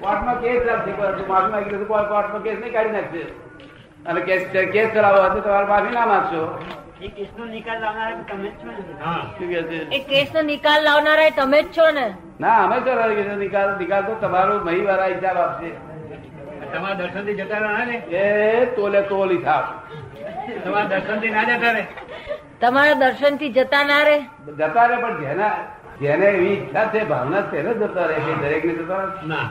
કોર્ટમાં કેસ ચાલશે માફી માંગી તો કોર્ટમાં કેસ નહીં કાઢી નાખશે. અને કેસ કેસ ચલાવો હતો તમારે માફી ના માંગશો. કેસનો નિકાલ લાવનારા તમે જ છો ને? હા. શું કહે છે? એ કેસ નો નિકાલ લાવનારા તમે જ છો ને? ના અમે તો રહી ગયા નિકાલ. નિકાલ તો તમારું મહી વાળા હિસાબ આપશે. તમારા દર્શનથી જતા રહ્યા ને? એ તોલે તોલ હિસાબ તમારા દર્શનથી ના જતા રે તમારા દર્શનથી જતા ના રે જતા પણ જેના જેને એવી ઈચ્છા છે ભાવના છે તેને જતા રહે દરેક ને જતા ના.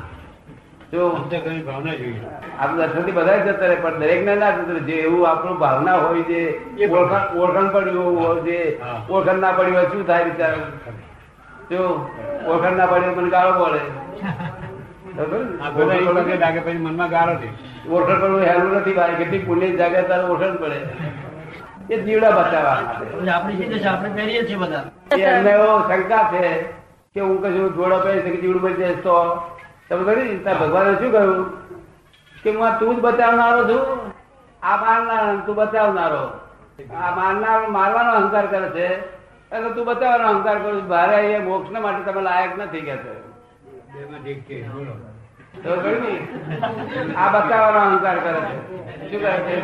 ભાવના જોઈએ આ દર્શનથી બધા જતા રહે પણ દરેક ને ના જતા જે એવું આપણું ભાવના હોય છે ઓળખાણ ઓળખાણ પડ્યું હોય છે ઓળખાણ ના પડ્યું હોય શું થાય બિચારા? જો ઓળખાણ ના પડ્યું મને ગાળો ગાળો ઓળખાણ પડવું હેલું નથી ભાઈ કેટલી પુણ્ય જાગે તારે ઓળખાણ પડે. એ જીવડા બતાવવા માટે. આપણી છે આપણે પહેરીએ છીએ બધા. એમને એવો શંકા છે કે હું કશું જોડા પહેરી શકે જીવડું બચી જઈશ તો તમે ભગવાને શું કહ્યું? કે હું તું જ બચાવનારો છું. આ મારનાર તું બચાવનારો. આ મારનાર મારવાનો અહંકાર કરે છે. અને તું બચાવવાનો અહંકાર કરું છું. ભારે એ મોક્ષ માટે તમે લાયક નથી કે છે? આ બચાવવાનો અહંકાર કરે છે. શું કરે છે?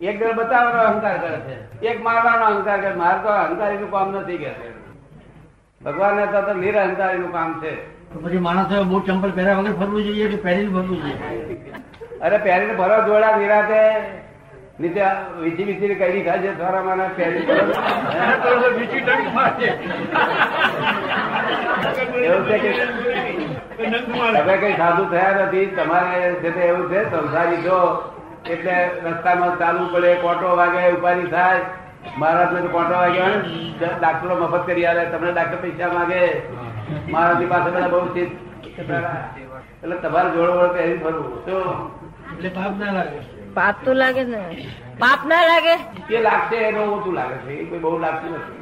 એક જણ બતાવવાનો અહંકાર કરે છે. એક મારવાનો અહંકાર કરે મારે તો અહંકારી નું કામ નથી કે ભગવાન ને તો નિરહંકારી નું કામ છે. પછી માણસો બહુ ચંપલ પહેર્યા વગર ફરવું જોઈએ કે પહેરીને ફરવું જોઈએ? અરે પહેરીને ભરો જોડા નિરાતે. નીચે વીચી વીછી કઈ ખાય છે મને પહેરી. એવું છે કે તમે કઈ સાધુ થયા નથી? તમારે છે એવું છે? સંસારી જો એટલે રસ્તામાં ચાલવું પડે કોટો વાગે, ઉપાધિ થાય. મહારાજ ને. કોટો વાગે ડાક્ટરો મફત કરી આવે તમને ડાક્ટર પૈસા માંગે. મહારાજની પાસે બધા બહુ ચીજ એટલે તમારે જોડો વડો પહેરી ફરવું તો એટલે પાપ ના લાગે. પાપ તો લાગે ને. પાપ ના લાગે? એ લાગશે એનું ઓછું લાગે છે. એ કોઈ બહુ લાગતું નથી.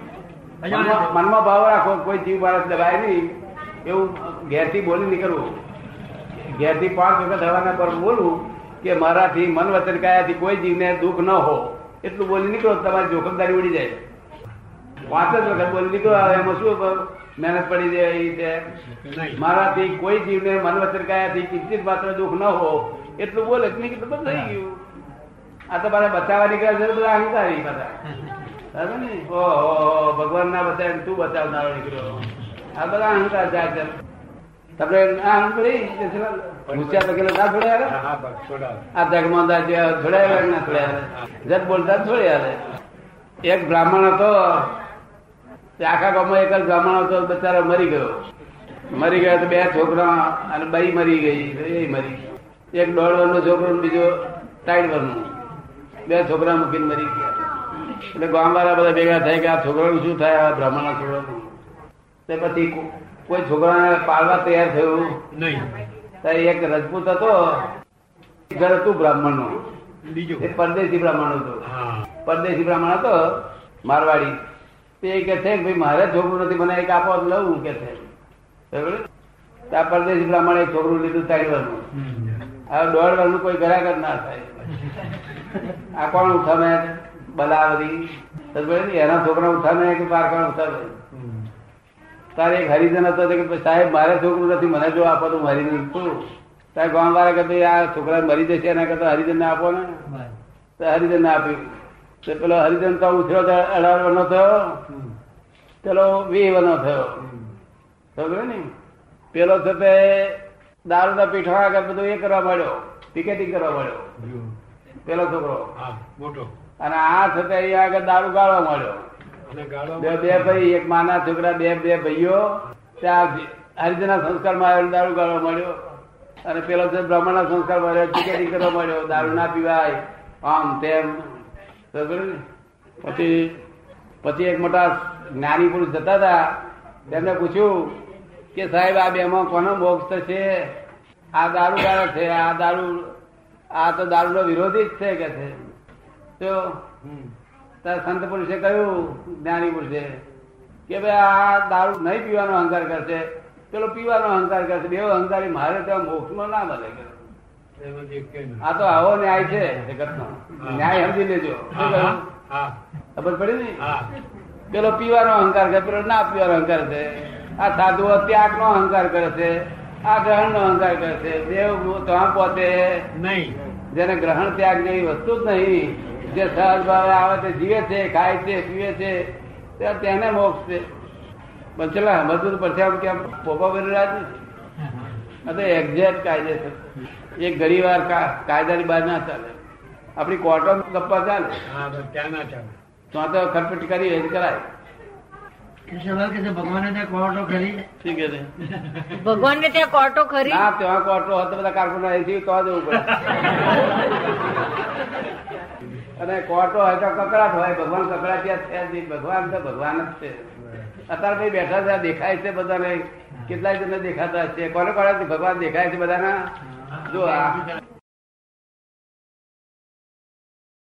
મનમાં મનમાં ભાવ રાખો કોઈ જીવ માણસ દબાય નહીં. એવું ઘેરથી બોલી નીકળવું. ઘેરથી પાંચ વખત હવાના પર બોલવું કે મારાથી મન વચન કાયાથી કોઈ જીવને દુઃખ ન હો. એટલું બોલી નીકળો તમારી જોખમદારી ઉડી જાય. પાંચ જ વખત બોલી નીકળો એમાં શું મહેનત પડી જાય એવી છે મારાથી કોઈ જીવને મન વચન કાયાથી કિંચિત માત્ર દુઃખ ન હો એટલું બોલે એટલે કે બધું થઈ ગયું. આ તો મારે બચાવવા નીકળ્યા છે બધા અહંકારી બધા. ને? ઓહો ભગવાન ના બચાવે તું બચાવનારો નીકળ્યો. આ બધા અહંકાર જાય છે તમને આ ના એક બ્રાહ્મણ હતો આખા ગામમાં એક જ બ્રાહ્મણ હતો બચારો મરી ગયો. મરી ગયો તો બે છોકરા અને બાઈ મરી ગઈ એ મરી એક દોઢ વર્ષનો છોકરો બીજો ત્રણ વર્ષનો બે છોકરા મૂકીને મરી ગયા. એટલે ગામવાળા બધા ભેગા થાય કે આ છોકરાનું શું થાય આ બ્રાહ્મણના છોકરાનું? તે પછી કોઈ છોકરાને પાળવા તૈયાર થયું? નહીં. ત્યારે એક રજપૂત હતો. ઘર હતું બ્રાહ્મણનું બીજું પરદેશી બ્રાહ્મણ હતો. હા. પરદેશી બ્રાહ્મણ હતો મારવાડી. તે કે છે ભાઈ મારે છોકરું નથી મને એક આપો લઉં કે છે? આ પરદેશી બ્રાહ્મણ એક છોકરું લીધું ત્રણ વર્ષનું હવે દોઢ વર્ષનું કોઈ ઘરાક જ ના થાય. આ કોણ ઉઠામે બલા બધી સમજે ને? એના છોકરા ઉઠામે કે બાર ઉઠાવે? તારે એક હરિજન હતો કે સાહેબ મારે છોકરું નથી મને જો આપો તો હરિજન છું તારે ગામ વાળા કે આ છોકરા મરી જશે એના કરતા હરિજન ને આપો ને. તો હરિજન ને આપ્યું તો પેલો હરિજન તો ઉછળ્યો તો અઢાર વર્ષનો થયો. પેલો વીસ વર્ષનો થયો. સમજો ને? પેલો છે તે દારૂ ના પીઠા આગળ બધું એ કરવા માંડ્યો. ટિકેટિંગ કરવા માંડ્યો. પેલો છોકરો. મોટો. અને આ છે તે અહીંયા આગળ દારૂ ગાળવા માંડ્યો. બે બે ભાઈ એક માના છોકરા બે બે ભાઈઓ. ત્યાં હરિજના સંસ્કારમાં આવેલો દારૂ ગાળવા માંડ્યો. અને પેલો છે બ્રાહ્મણના સંસ્કારમાં ટિકેટિંગ કરવા માંડ્યો. દારૂ ના પીવાય. આમ તેમ? પછી પછી એક મોટા જ્ઞાની પુરુષ જતા હતા. તેમને પૂછ્યું કે સાહેબ, આ બેમાં કોનો મોક્ષ છે? આ દારૂ ગાળો છે. આ દારૂ, આ તો દારૂનો વિરોધી જ છે કે છે? તો સંત પુરુષે કહ્યું, જ્ઞાની પુરુષે, કે ભાઈ, આ દારૂ નહીં પીવાનો અહંકાર કરશે. પેલો પીવાનો અહંકાર કરશે. બે અહંકારી, મારે ત્યાં મોક્ષમાં ના મળે. કે. આ તો આવો ન્યાય છે જગતનો. ન્યાય સમજી લેજો. ખબર પડી ને? પેલો પીવાનો અહંકાર કરે પેલો ના પીવાનો અહંકાર છે આ સાધુ ત્યાગ નો અહંકાર કરે છે આ ગ્રહણ નો અહંકાર કરે છે. દેવ ત્યાં પોતે. નહીં. જેને ગ્રહણ ત્યાગ જેવી વસ્તુ જ નહીં જે સહજ ભાવે આવે તે જીવે છે ખાય છે પીવે છે તેને મોક્ષ. છે બચેલા મજૂર પડશે આમ કેમ પોપા બની રહ્યા છે એક્ઝેક્ટ કાયદે છે એક વાર કાયદાની બહાર ના ચાલે. આપણી કોર્ટો ગપ્પા ચાલે. ત્યાં ના ચાલે. ત્યાં તો ખટપટ કરી એ કરાય. ભગવાન કે ત્યાં કોર્ટો ખરી? ભગવાન ને ત્યાં કોર્ટો ખરી? ના ત્યાં કોર્ટો હતો બધા કારકુના અહીંથી તો જવું પડે. અને કોર્ટો હોય તો કકડાટ હોય ભગવાન કકડાટિયા છે જ નહીં. ભગવાન તો ભગવાન જ છે. અત્યારે કઈ બેઠા છે દેખાય છે બધાને. કેટલાય જણને દેખાતા છે કોને કોને ભગવાન દેખાય છે બધાના? જો આ